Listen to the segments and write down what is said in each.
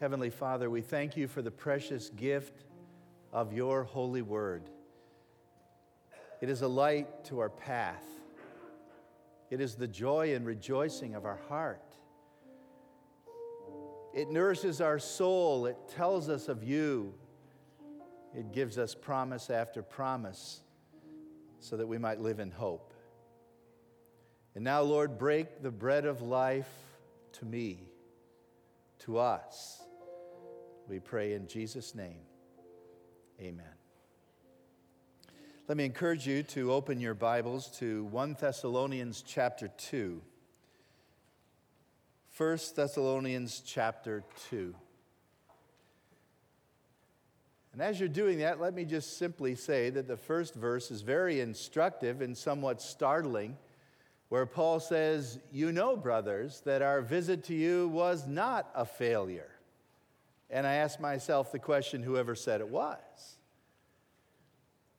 Heavenly Father, we thank you for the precious gift of your holy word. It is a light to our path. It is the joy and rejoicing of our heart. It nourishes our soul. It tells us of you. It gives us promise after promise so that we might live in hope. And now, Lord, break the bread of life to me, to us. We pray in Jesus' name. Amen. Let me encourage you to open your Bibles to 1 Thessalonians chapter 2. 1 Thessalonians chapter 2. And as you're doing that, let me just simply say that the first verse is very instructive and somewhat startling, where Paul says, You know, brothers, that our visit to you was not a failure. And I ask myself the question whoever said it was?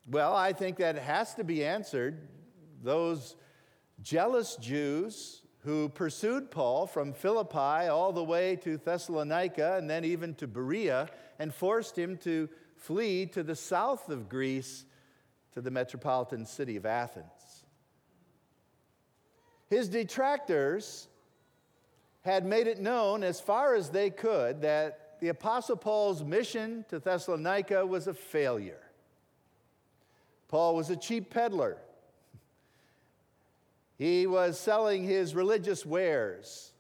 Well, I think that has to be answered. Those jealous Jews who pursued Paul from Philippi all the way to Thessalonica and then even to Berea and forced him to flee to the south of Greece to the metropolitan city of Athens. His detractors had made it known as far as they could that the Apostle Paul's mission to Thessalonica was a failure. Paul was a cheap peddler. He was selling his religious wares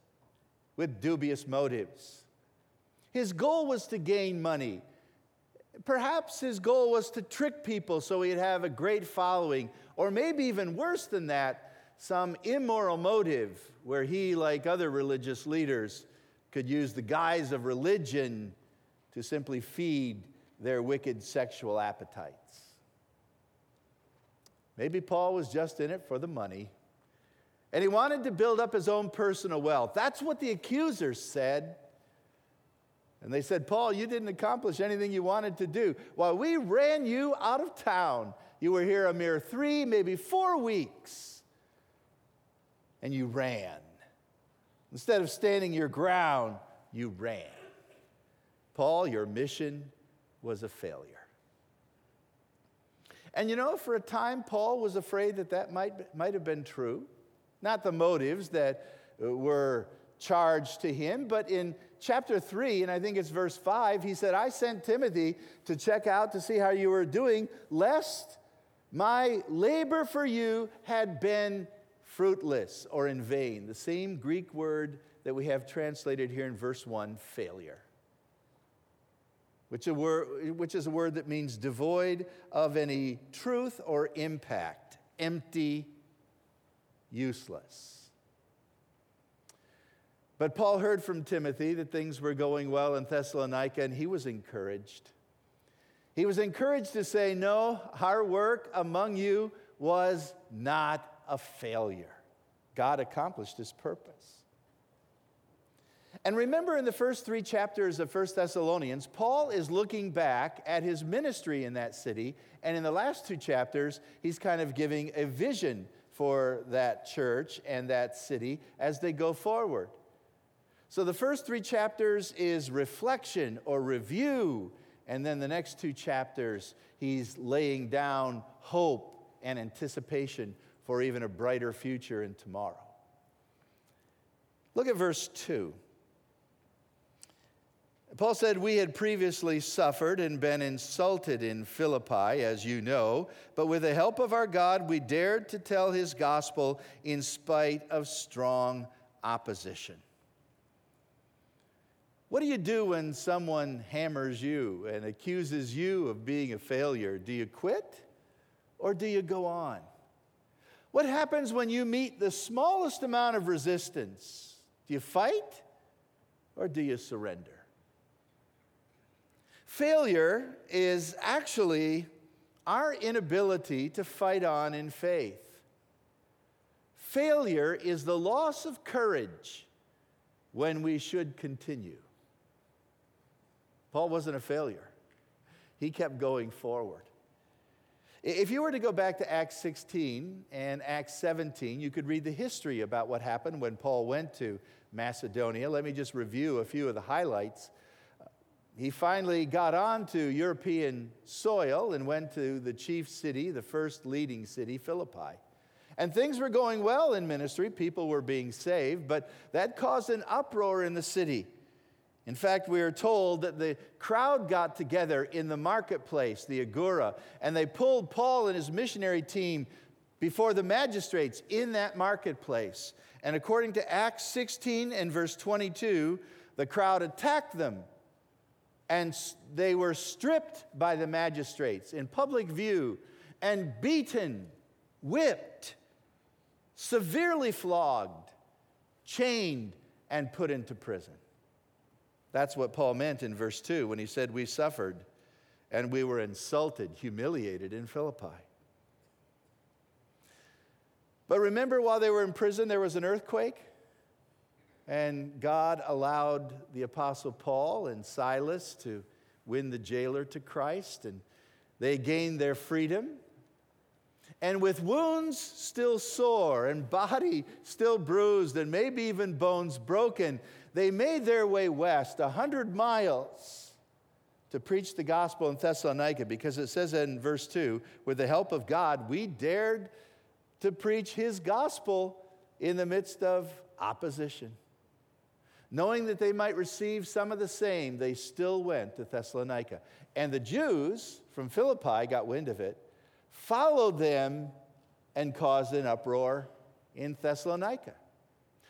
with dubious motives. His goal was to gain money. Perhaps his goal was to trick people so he'd have a great following, or maybe even worse than that, some immoral motive where he, like other religious leaders, could use the guise of religion to simply feed their wicked sexual appetites. Maybe Paul was just in it for the money. And he wanted to build up his own personal wealth. That's what the accusers said. And they said, Paul, you didn't accomplish anything you wanted to do. While we ran you out of town, you were here a mere three, maybe four weeks, and you ran. Instead of standing your ground, you ran. Paul, your mission was a failure. And you know, for a time, Paul was afraid that that might, might have been true. Not the motives that uh, were charged to him, but in chapter 3, and I think it's verse 5, he said, I sent Timothy to check out to see how you were doing, lest my labor for you had been fruitless or in vain. The same Greek word that we have translated here in verse 1 failure. Which, a word, which is a word that means devoid of any truth or impact, empty, useless. But Paul heard from Timothy that things were going well in Thessalonica, and he was encouraged. He was encouraged to say, No, our work among you was not a failure. God accomplished his purpose. And remember in the first three chapters of 1 Thessalonians, Paul is looking back at his ministry in that city. And in the last two chapters, he's kind of giving a vision for that church and that city as they go forward. So the first three chapters is reflection or review, and then the next two chapters, he's laying down hope and anticipation for even a brighter future in tomorrow. Look at verse 2. Paul said, We had previously suffered and been insulted in Philippi, as you know, but with the help of our God, we dared to tell his gospel in spite of strong opposition. What do you do when someone hammers you and accuses you of being a failure? Do you quit or do you go on? What happens when you meet the smallest amount of resistance? Do you fight or do you surrender? Failure is actually our inability to fight on in faith. Failure is the loss of courage when we should continue. Paul wasn't a failure, he kept going forward. If you were to go back to Acts 16 and Acts 17, you could read the history about what happened when Paul went to Macedonia. Let me just review a few of the highlights. he finally got onto European soil and went to the chief city, the first leading city, Philippi. And things were going well in ministry. People were being saved, but that caused an uproar in the city. In fact, we are told that the crowd got together in the marketplace, the Agora, and they pulled Paul and his missionary team before the magistrates in that marketplace. And according to Acts 16 and verse 22, the crowd attacked them and they were stripped by the magistrates in public view and beaten, whipped, severely flogged, chained, and put into prison. That's what Paul meant in verse 2 when he said, We suffered and we were insulted, humiliated in Philippi. But remember, while they were in prison, there was an earthquake? And God allowed the Apostle Paul and Silas to win the jailer to Christ, and they gained their freedom. And with wounds still sore and body still bruised and maybe even bones broken, they made their way west, a hundred miles, to preach the gospel in Thessalonica because it says in verse 2 with the help of God, we dared to preach his gospel in the midst of opposition. Knowing that they might receive some of the same, they still went to Thessalonica. And the Jews from Philippi got wind of it, followed them, and caused an uproar in Thessalonica.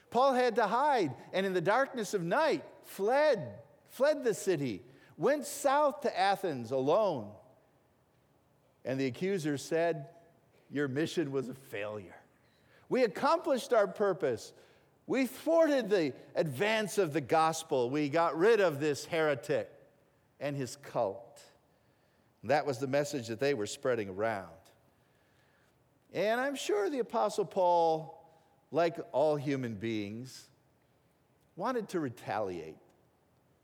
Paul had to hide, and in the darkness of night, fled, fled the city, went south to Athens alone. And the accusers said, Your mission was a failure. We accomplished our purpose. We thwarted the advance of the gospel. We got rid of this heretic and his cult. That was the message that they were spreading around. And I'm sure the Apostle Paul, like all human beings, wanted to retaliate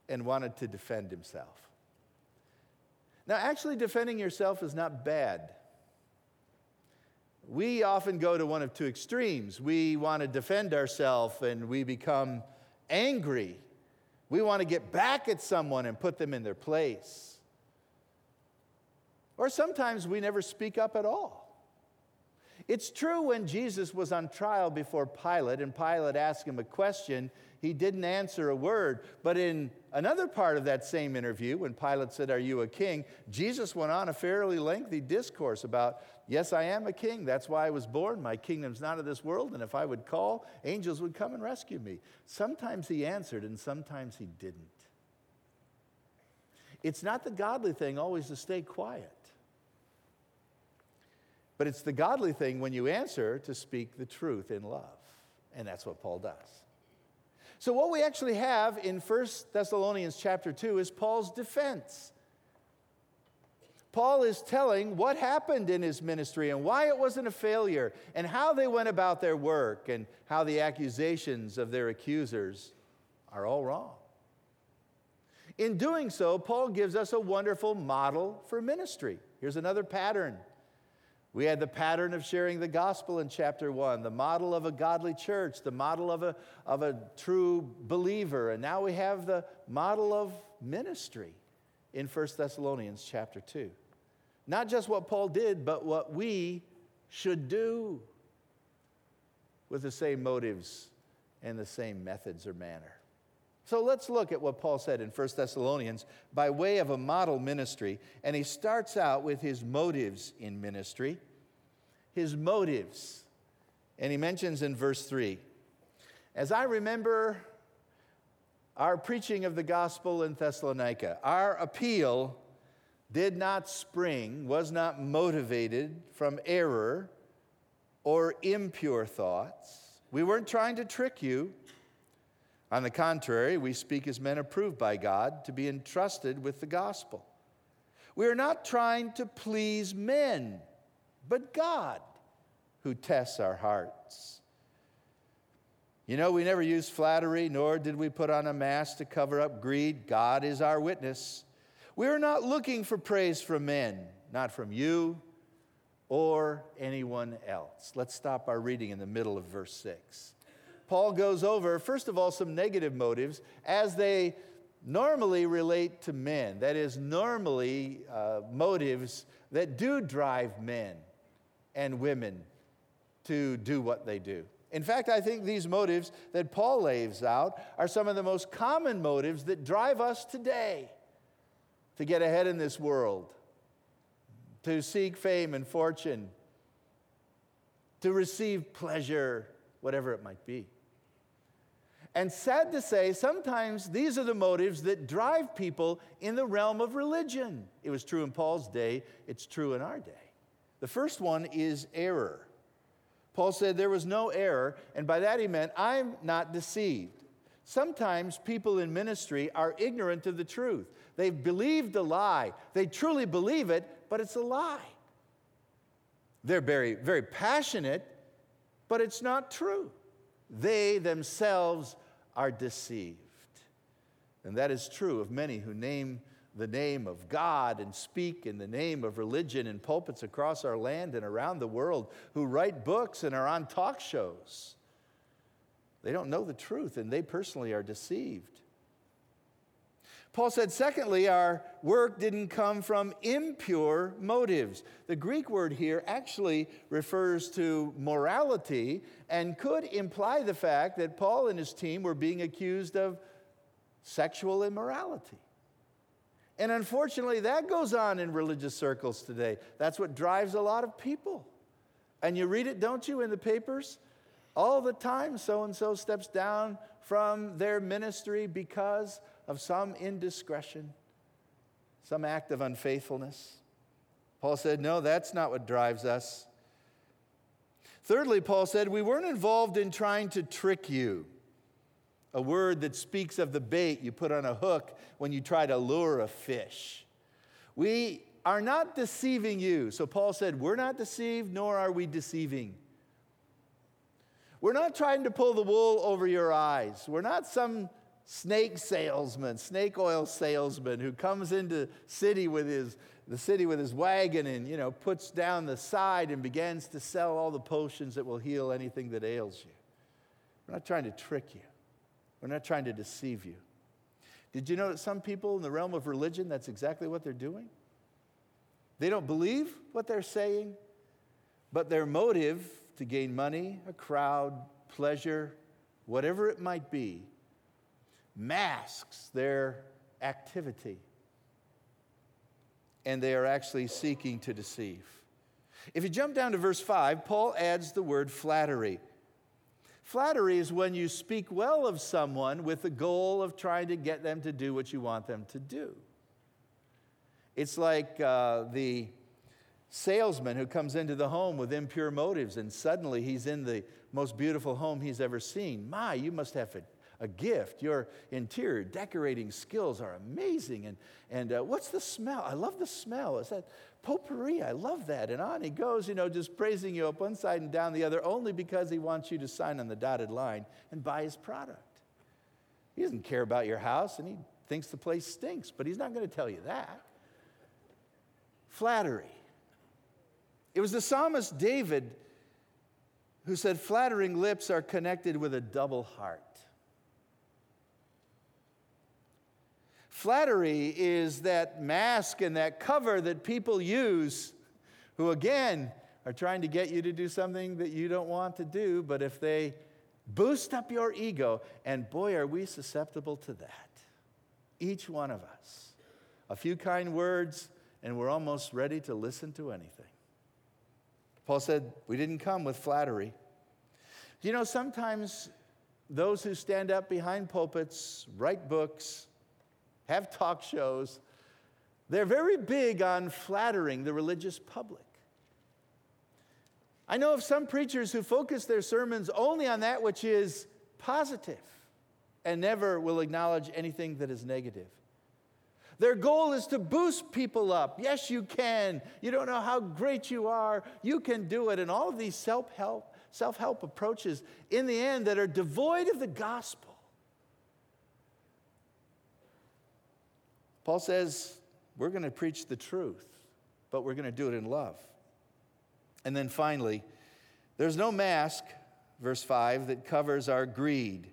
and wanted to defend himself. Now, actually, defending yourself is not bad we often go to one of two extremes. We want to defend ourselves and we become angry. We want to get back at someone and put them in their place. Or sometimes we never speak up at all. It's true when Jesus was on trial before Pilate and Pilate asked him a question, he didn't answer a word. But in another part of that same interview, when Pilate said, Are you a king? Jesus went on a fairly lengthy discourse about Yes, I am a king. That's why I was born. My kingdom's not of this world. And if I would call, angels would come and rescue me. Sometimes he answered, and sometimes he didn't. It's not the godly thing always to stay quiet. But it's the godly thing when you answer to speak the truth in love. And that's what Paul does. So what we actually have in 1 Thessalonians chapter 2 is Paul's defense. Paul is telling what happened in his ministry and why it wasn't a failure and how they went about their work and how the accusations of their accusers are all wrong. In doing so, Paul gives us a wonderful model for ministry. Here's another pattern. We had the pattern of sharing the gospel in chapter one, the model of a godly church, the model of a, of a true believer, and now we have the model of ministry in 1 Thessalonians chapter 2. Not just what Paul did, but what we should do with the same motives and the same methods or manner. So let's look at what Paul said in 1 Thessalonians by way of a model ministry. And he starts out with his motives in ministry. His motives. And he mentions in verse 3 As I remember our preaching of the gospel in Thessalonica, our appeal did not spring, was not motivated from error or impure thoughts. We weren't trying to trick you. On the contrary, we speak as men approved by God to be entrusted with the gospel. We are not trying to please men, but God who tests our hearts. You know, we never used flattery, nor did we put on a mask to cover up greed. God is our witness. We are not looking for praise from men, not from you or anyone else. Let's stop our reading in the middle of verse 6. Paul goes over, first of all, some negative motives as they normally relate to men. That is, normally uh, motives that do drive men and women to do what they do. In fact, I think these motives that Paul lays out are some of the most common motives that drive us today to get ahead in this world, to seek fame and fortune, to receive pleasure, whatever it might be. And sad to say, sometimes these are the motives that drive people in the realm of religion. It was true in Paul's day, it's true in our day. The first one is error. Paul said there was no error, and by that he meant, I'm not deceived. Sometimes people in ministry are ignorant of the truth. They've believed a lie. They truly believe it, but it's a lie. They're very, very passionate, but it's not true. They themselves are deceived. And that is true of many who name the name of God and speak in the name of religion in pulpits across our land and around the world, who write books and are on talk shows. They don't know the truth and they personally are deceived. Paul said, secondly, our work didn't come from impure motives. The Greek word here actually refers to morality and could imply the fact that Paul and his team were being accused of sexual immorality. And unfortunately, that goes on in religious circles today. That's what drives a lot of people. And you read it, don't you, in the papers? All the time, so and so steps down from their ministry because of some indiscretion, some act of unfaithfulness. Paul said, No, that's not what drives us. Thirdly, Paul said, We weren't involved in trying to trick you. A word that speaks of the bait you put on a hook when you try to lure a fish. We are not deceiving you. So Paul said, We're not deceived, nor are we deceiving. We're not trying to pull the wool over your eyes. We're not some snake salesman, snake oil salesman who comes into city with his the city with his wagon and you know puts down the side and begins to sell all the potions that will heal anything that ails you. We're not trying to trick you. We're not trying to deceive you. Did you know that some people in the realm of religion that's exactly what they're doing? They don't believe what they're saying, but their motive to gain money, a crowd, pleasure, whatever it might be, masks their activity. And they are actually seeking to deceive. If you jump down to verse 5, Paul adds the word flattery. Flattery is when you speak well of someone with the goal of trying to get them to do what you want them to do. It's like uh, the salesman who comes into the home with impure motives and suddenly he's in the most beautiful home he's ever seen. My, you must have a, a gift. Your interior decorating skills are amazing. And, and uh, what's the smell? I love the smell. Is that potpourri? I love that. And on he goes, you know, just praising you up one side and down the other only because he wants you to sign on the dotted line and buy his product. He doesn't care about your house and he thinks the place stinks, but he's not going to tell you that. Flattery. It was the psalmist David who said, Flattering lips are connected with a double heart. Flattery is that mask and that cover that people use, who again are trying to get you to do something that you don't want to do, but if they boost up your ego, and boy, are we susceptible to that. Each one of us. A few kind words, and we're almost ready to listen to anything. Paul said, We didn't come with flattery. You know, sometimes those who stand up behind pulpits, write books, have talk shows, they're very big on flattering the religious public. I know of some preachers who focus their sermons only on that which is positive and never will acknowledge anything that is negative. Their goal is to boost people up. Yes, you can. You don't know how great you are. You can do it. And all of these self help self help approaches in the end that are devoid of the gospel. Paul says, we're going to preach the truth, but we're going to do it in love. And then finally, there's no mask, verse 5, that covers our greed.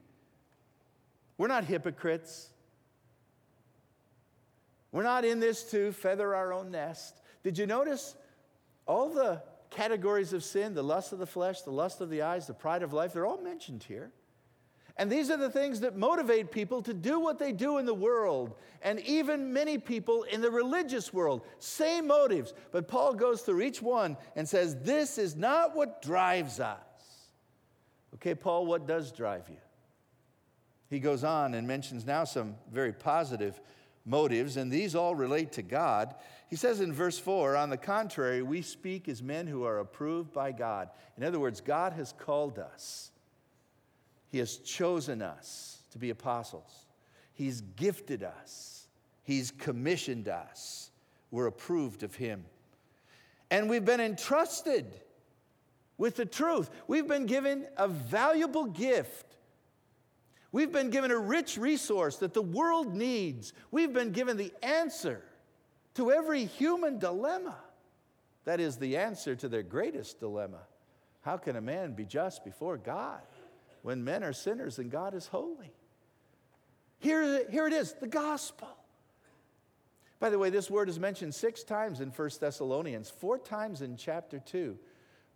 We're not hypocrites. We're not in this to feather our own nest. Did you notice all the categories of sin the lust of the flesh, the lust of the eyes, the pride of life they're all mentioned here. And these are the things that motivate people to do what they do in the world, and even many people in the religious world. Same motives. But Paul goes through each one and says, This is not what drives us. Okay, Paul, what does drive you? He goes on and mentions now some very positive motives, and these all relate to God. He says in verse 4 On the contrary, we speak as men who are approved by God. In other words, God has called us, He has chosen us to be apostles, He's gifted us, He's commissioned us. We're approved of Him. And we've been entrusted with the truth. We've been given a valuable gift We've been given a rich resource that the world needs. We've been given the answer to every human dilemma. That is the answer to their greatest dilemma. How can a man be just before God when men are sinners and God is holy? Here, here it is the gospel. By the way, this word is mentioned six times in 1 Thessalonians, four times in chapter 2.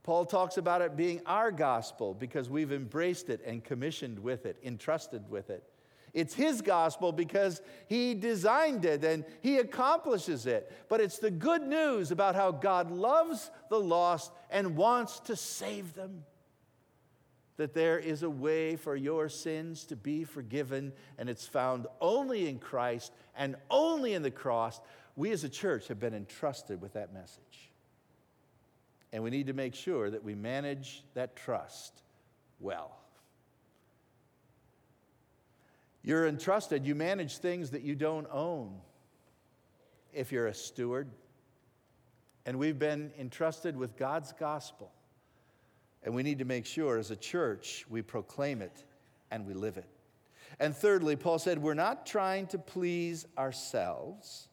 Paul talks about it being our gospel because we've embraced it and commissioned with it, entrusted with it. It's his gospel because he designed it and he accomplishes it. But it's the good news about how God loves the lost and wants to save them. That there is a way for your sins to be forgiven, and it's found only in Christ and only in the cross. We as a church have been entrusted with that message. And we need to make sure that we manage that trust well. You're entrusted, you manage things that you don't own if you're a steward. And we've been entrusted with God's gospel. And we need to make sure as a church we proclaim it and we live it. And thirdly, Paul said, we're not trying to please ourselves.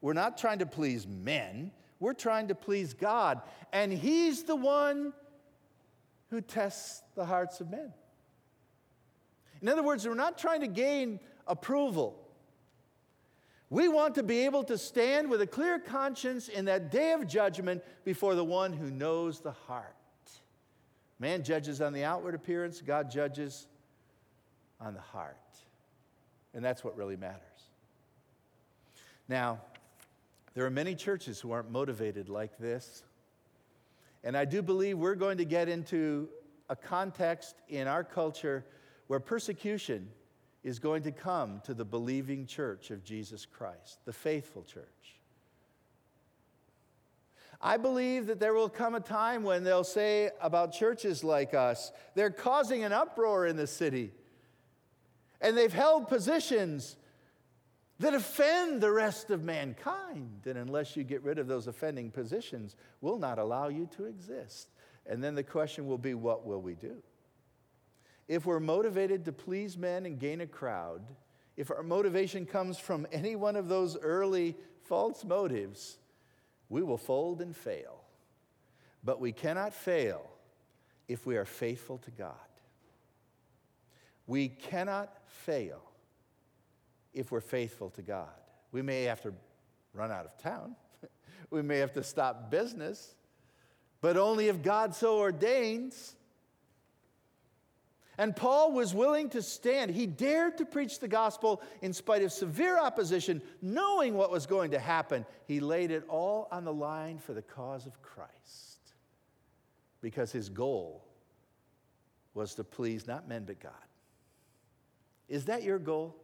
We're not trying to please men. We're trying to please God, and He's the one who tests the hearts of men. In other words, we're not trying to gain approval. We want to be able to stand with a clear conscience in that day of judgment before the one who knows the heart. Man judges on the outward appearance, God judges on the heart. And that's what really matters. Now, there are many churches who aren't motivated like this. And I do believe we're going to get into a context in our culture where persecution is going to come to the believing church of Jesus Christ, the faithful church. I believe that there will come a time when they'll say about churches like us, they're causing an uproar in the city. And they've held positions that offend the rest of mankind. And unless you get rid of those offending positions, will not allow you to exist. And then the question will be what will we do? If we're motivated to please men and gain a crowd, if our motivation comes from any one of those early false motives, we will fold and fail. But we cannot fail if we are faithful to God. We cannot fail if we're faithful to God. We may have to run out of town, we may have to stop business, but only if God so ordains. And Paul was willing to stand. He dared to preach the gospel in spite of severe opposition, knowing what was going to happen. He laid it all on the line for the cause of Christ because his goal was to please not men but God. Is that your goal?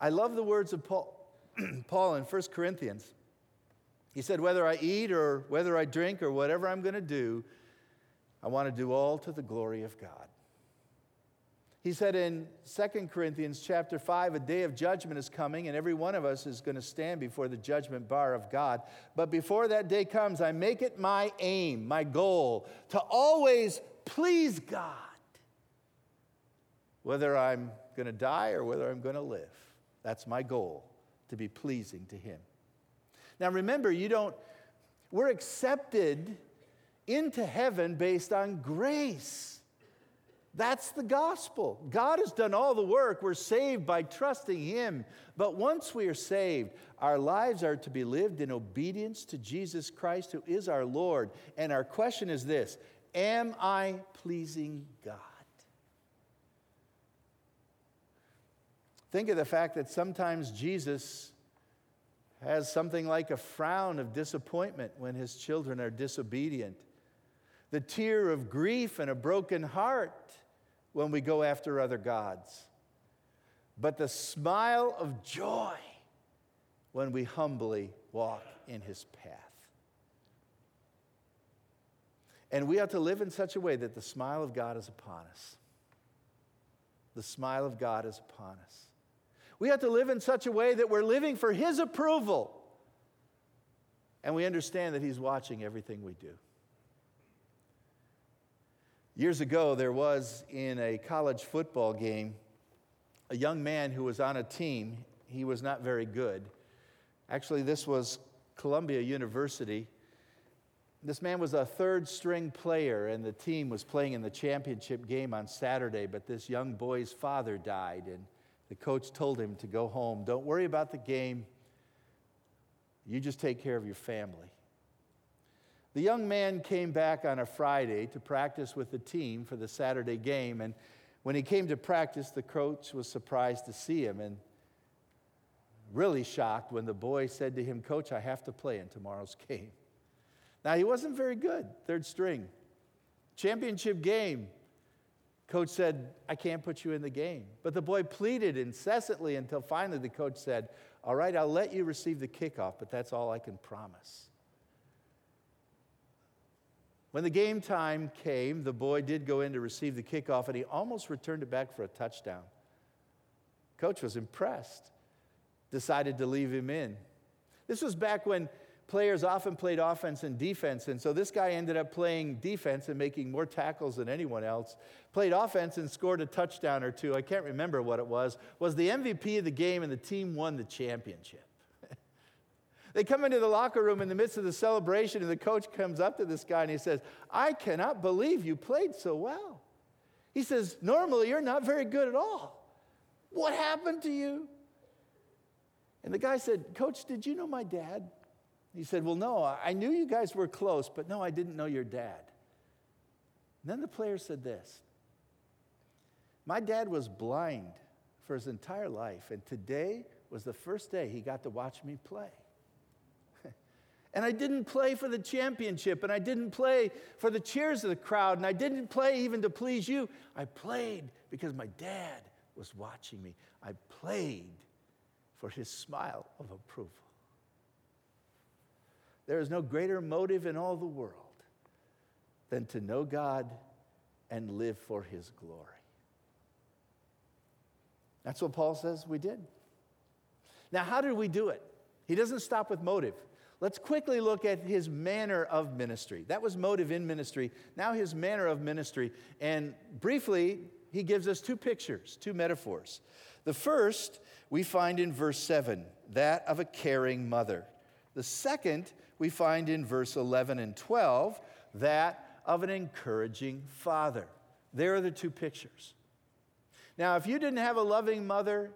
I love the words of Paul, Paul in 1 Corinthians. He said, Whether I eat or whether I drink or whatever I'm going to do, I want to do all to the glory of God. He said in 2 Corinthians chapter 5, a day of judgment is coming, and every one of us is going to stand before the judgment bar of God. But before that day comes, I make it my aim, my goal, to always please God, whether I'm going to die or whether I'm going to live. That's my goal, to be pleasing to Him. Now remember, you don't, we're accepted into heaven based on grace. That's the gospel. God has done all the work. We're saved by trusting Him. But once we are saved, our lives are to be lived in obedience to Jesus Christ, who is our Lord. And our question is this Am I pleasing God? Think of the fact that sometimes Jesus has something like a frown of disappointment when his children are disobedient, the tear of grief and a broken heart when we go after other gods, but the smile of joy when we humbly walk in his path. And we have to live in such a way that the smile of God is upon us. The smile of God is upon us. We have to live in such a way that we're living for his approval. And we understand that he's watching everything we do. Years ago, there was in a college football game a young man who was on a team. He was not very good. Actually, this was Columbia University. This man was a third string player, and the team was playing in the championship game on Saturday, but this young boy's father died, and the coach told him to go home. Don't worry about the game, you just take care of your family. The young man came back on a Friday to practice with the team for the Saturday game. And when he came to practice, the coach was surprised to see him and really shocked when the boy said to him, Coach, I have to play in tomorrow's game. Now, he wasn't very good, third string. Championship game. Coach said, I can't put you in the game. But the boy pleaded incessantly until finally the coach said, All right, I'll let you receive the kickoff, but that's all I can promise. When the game time came, the boy did go in to receive the kickoff and he almost returned it back for a touchdown. Coach was impressed, decided to leave him in. This was back when players often played offense and defense, and so this guy ended up playing defense and making more tackles than anyone else. Played offense and scored a touchdown or two. I can't remember what it was. Was the MVP of the game, and the team won the championship. They come into the locker room in the midst of the celebration, and the coach comes up to this guy and he says, I cannot believe you played so well. He says, Normally, you're not very good at all. What happened to you? And the guy said, Coach, did you know my dad? He said, Well, no, I knew you guys were close, but no, I didn't know your dad. And then the player said this My dad was blind for his entire life, and today was the first day he got to watch me play. And I didn't play for the championship, and I didn't play for the cheers of the crowd, and I didn't play even to please you. I played because my dad was watching me. I played for his smile of approval. There is no greater motive in all the world than to know God and live for his glory. That's what Paul says we did. Now, how did we do it? He doesn't stop with motive. Let's quickly look at his manner of ministry. That was motive in ministry. Now, his manner of ministry. And briefly, he gives us two pictures, two metaphors. The first we find in verse 7, that of a caring mother. The second we find in verse 11 and 12, that of an encouraging father. There are the two pictures. Now, if you didn't have a loving mother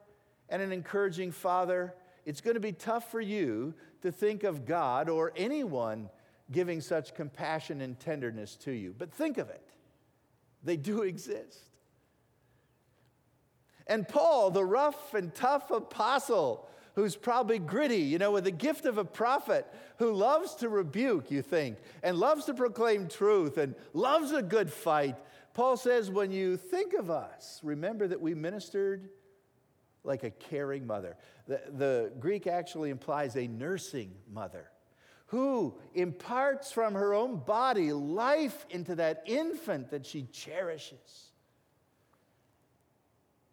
and an encouraging father, it's going to be tough for you to think of God or anyone giving such compassion and tenderness to you. But think of it, they do exist. And Paul, the rough and tough apostle, who's probably gritty, you know, with the gift of a prophet, who loves to rebuke, you think, and loves to proclaim truth and loves a good fight. Paul says, when you think of us, remember that we ministered like a caring mother. The, the Greek actually implies a nursing mother who imparts from her own body life into that infant that she cherishes.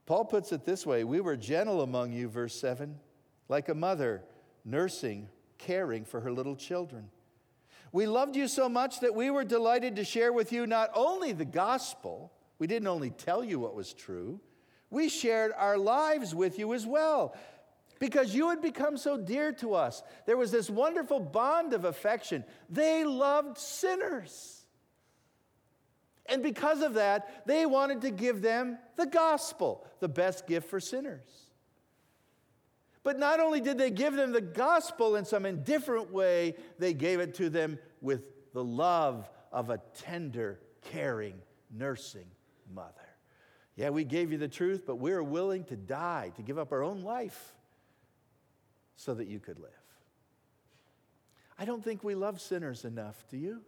Paul puts it this way We were gentle among you, verse 7, like a mother nursing, caring for her little children. We loved you so much that we were delighted to share with you not only the gospel, we didn't only tell you what was true, we shared our lives with you as well because you had become so dear to us. There was this wonderful bond of affection. They loved sinners. And because of that, they wanted to give them the gospel, the best gift for sinners. But not only did they give them the gospel in some indifferent way, they gave it to them with the love of a tender, caring, nursing mother. Yeah, we gave you the truth, but we're willing to die, to give up our own life so that you could live. I don't think we love sinners enough, do you?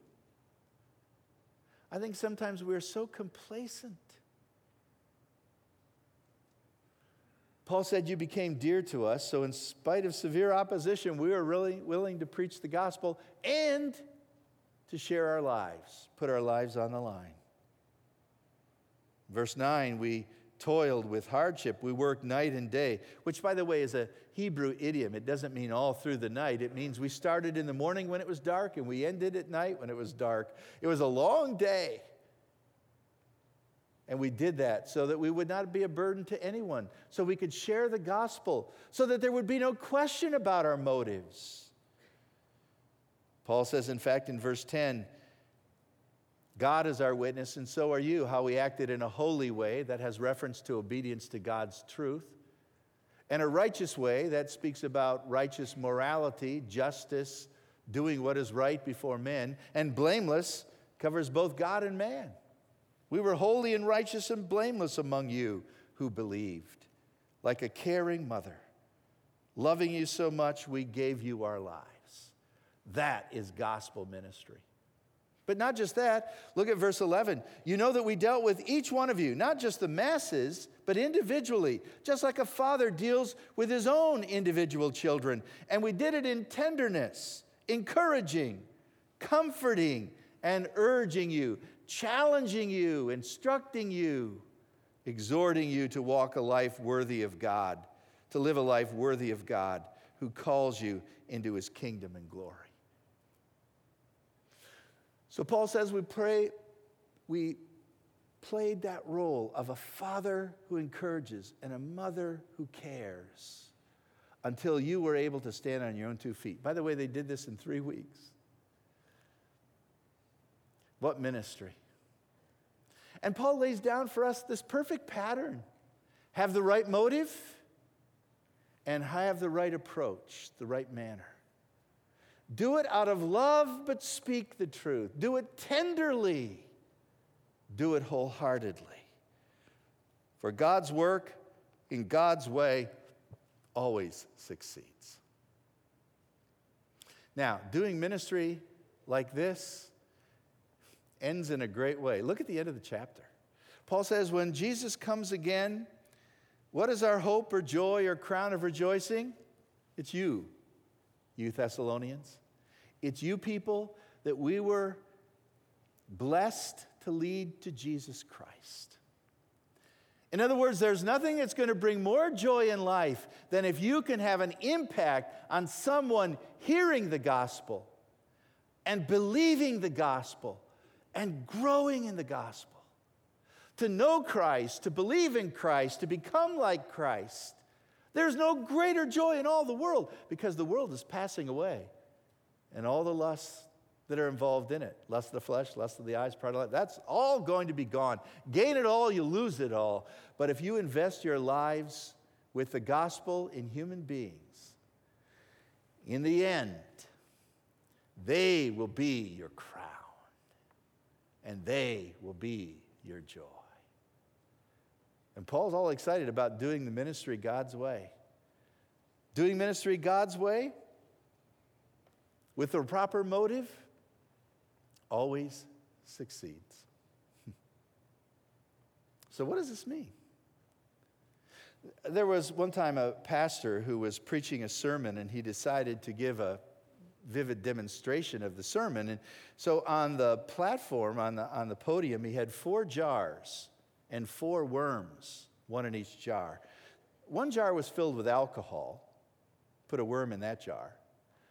I think sometimes we're so complacent. Paul said, You became dear to us, so in spite of severe opposition, we were really willing to preach the gospel and to share our lives, put our lives on the line. Verse 9, we toiled with hardship. We worked night and day, which, by the way, is a Hebrew idiom. It doesn't mean all through the night. It means we started in the morning when it was dark and we ended at night when it was dark. It was a long day. And we did that so that we would not be a burden to anyone, so we could share the gospel, so that there would be no question about our motives. Paul says, in fact, in verse 10, God is our witness, and so are you, how we acted in a holy way that has reference to obedience to God's truth, and a righteous way that speaks about righteous morality, justice, doing what is right before men, and blameless covers both God and man. We were holy and righteous and blameless among you who believed, like a caring mother. Loving you so much, we gave you our lives. That is gospel ministry. But not just that, look at verse 11. You know that we dealt with each one of you, not just the masses, but individually, just like a father deals with his own individual children. And we did it in tenderness, encouraging, comforting, and urging you, challenging you, instructing you, exhorting you to walk a life worthy of God, to live a life worthy of God who calls you into his kingdom and glory. So Paul says we pray, we played that role of a father who encourages and a mother who cares until you were able to stand on your own two feet. By the way, they did this in three weeks. What ministry? And Paul lays down for us this perfect pattern have the right motive and have the right approach, the right manner. Do it out of love, but speak the truth. Do it tenderly. Do it wholeheartedly. For God's work in God's way always succeeds. Now, doing ministry like this ends in a great way. Look at the end of the chapter. Paul says, When Jesus comes again, what is our hope or joy or crown of rejoicing? It's you, you Thessalonians. It's you people that we were blessed to lead to Jesus Christ. In other words, there's nothing that's going to bring more joy in life than if you can have an impact on someone hearing the gospel and believing the gospel and growing in the gospel. To know Christ, to believe in Christ, to become like Christ. There's no greater joy in all the world because the world is passing away and all the lusts that are involved in it lust of the flesh, lust of the eyes, pride of life that's all going to be gone. Gain it all, you lose it all. But if you invest your lives with the gospel in human beings, in the end, they will be your crown and they will be your joy. And Paul's all excited about doing the ministry God's way. Doing ministry God's way with the proper motive always succeeds. so, what does this mean? There was one time a pastor who was preaching a sermon and he decided to give a vivid demonstration of the sermon. And so on the platform, on the, on the podium, he had four jars and four worms, one in each jar. One jar was filled with alcohol, put a worm in that jar.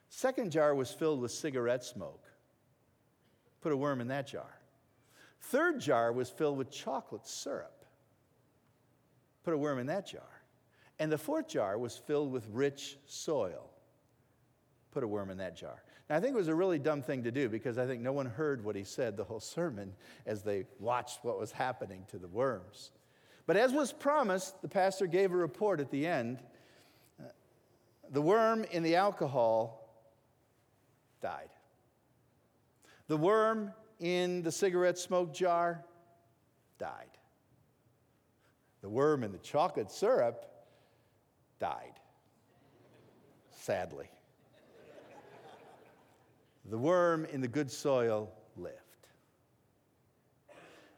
Second jar was filled with cigarette smoke. Put a worm in that jar. Third jar was filled with chocolate syrup. Put a worm in that jar. And the fourth jar was filled with rich soil. Put a worm in that jar. And I think it was a really dumb thing to do because I think no one heard what he said the whole sermon as they watched what was happening to the worms. But as was promised, the pastor gave a report at the end. Uh, the worm in the alcohol died. The worm in the cigarette smoke jar died. The worm in the chocolate syrup died, sadly. The worm in the good soil lived.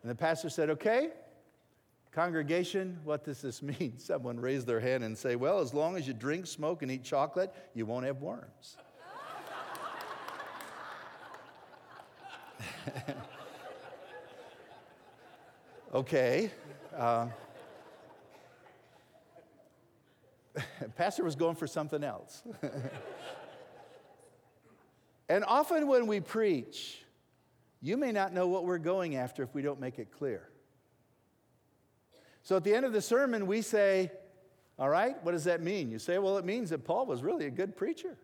And the pastor said, Okay, congregation, what does this mean? Someone raised their hand and say, Well, as long as you drink, smoke, and eat chocolate, you won't have worms. okay. Uh, Pastor was going for something else. and often when we preach, you may not know what we're going after if we don't make it clear. So at the end of the sermon, we say, All right, what does that mean? You say, Well, it means that Paul was really a good preacher.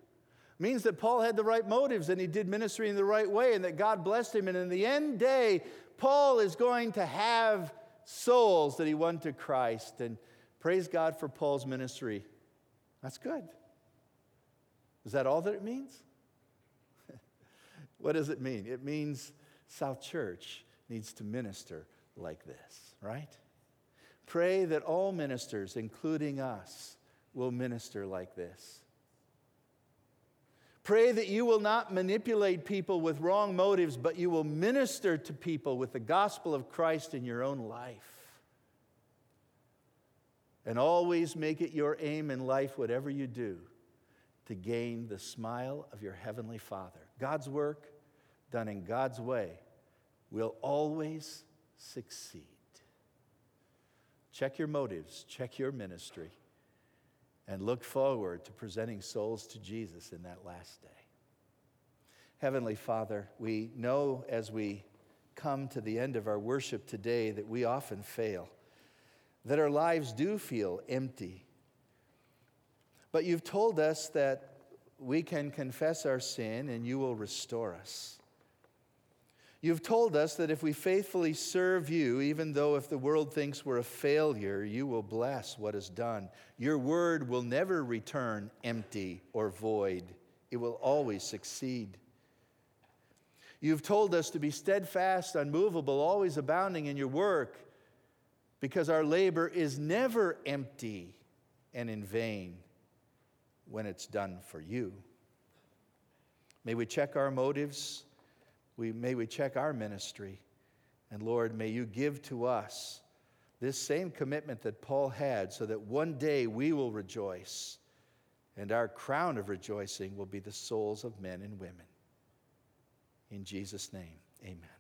Means that Paul had the right motives and he did ministry in the right way and that God blessed him. And in the end day, Paul is going to have souls that he won to Christ. And praise God for Paul's ministry. That's good. Is that all that it means? what does it mean? It means South Church needs to minister like this, right? Pray that all ministers, including us, will minister like this. Pray that you will not manipulate people with wrong motives, but you will minister to people with the gospel of Christ in your own life. And always make it your aim in life, whatever you do, to gain the smile of your Heavenly Father. God's work, done in God's way, will always succeed. Check your motives, check your ministry and look forward to presenting souls to Jesus in that last day. Heavenly Father, we know as we come to the end of our worship today that we often fail, that our lives do feel empty. But you've told us that we can confess our sin and you will restore us. You've told us that if we faithfully serve you, even though if the world thinks we're a failure, you will bless what is done. Your word will never return empty or void, it will always succeed. You've told us to be steadfast, unmovable, always abounding in your work, because our labor is never empty and in vain when it's done for you. May we check our motives we, may we check our ministry. And Lord, may you give to us this same commitment that Paul had so that one day we will rejoice and our crown of rejoicing will be the souls of men and women. In Jesus' name, amen.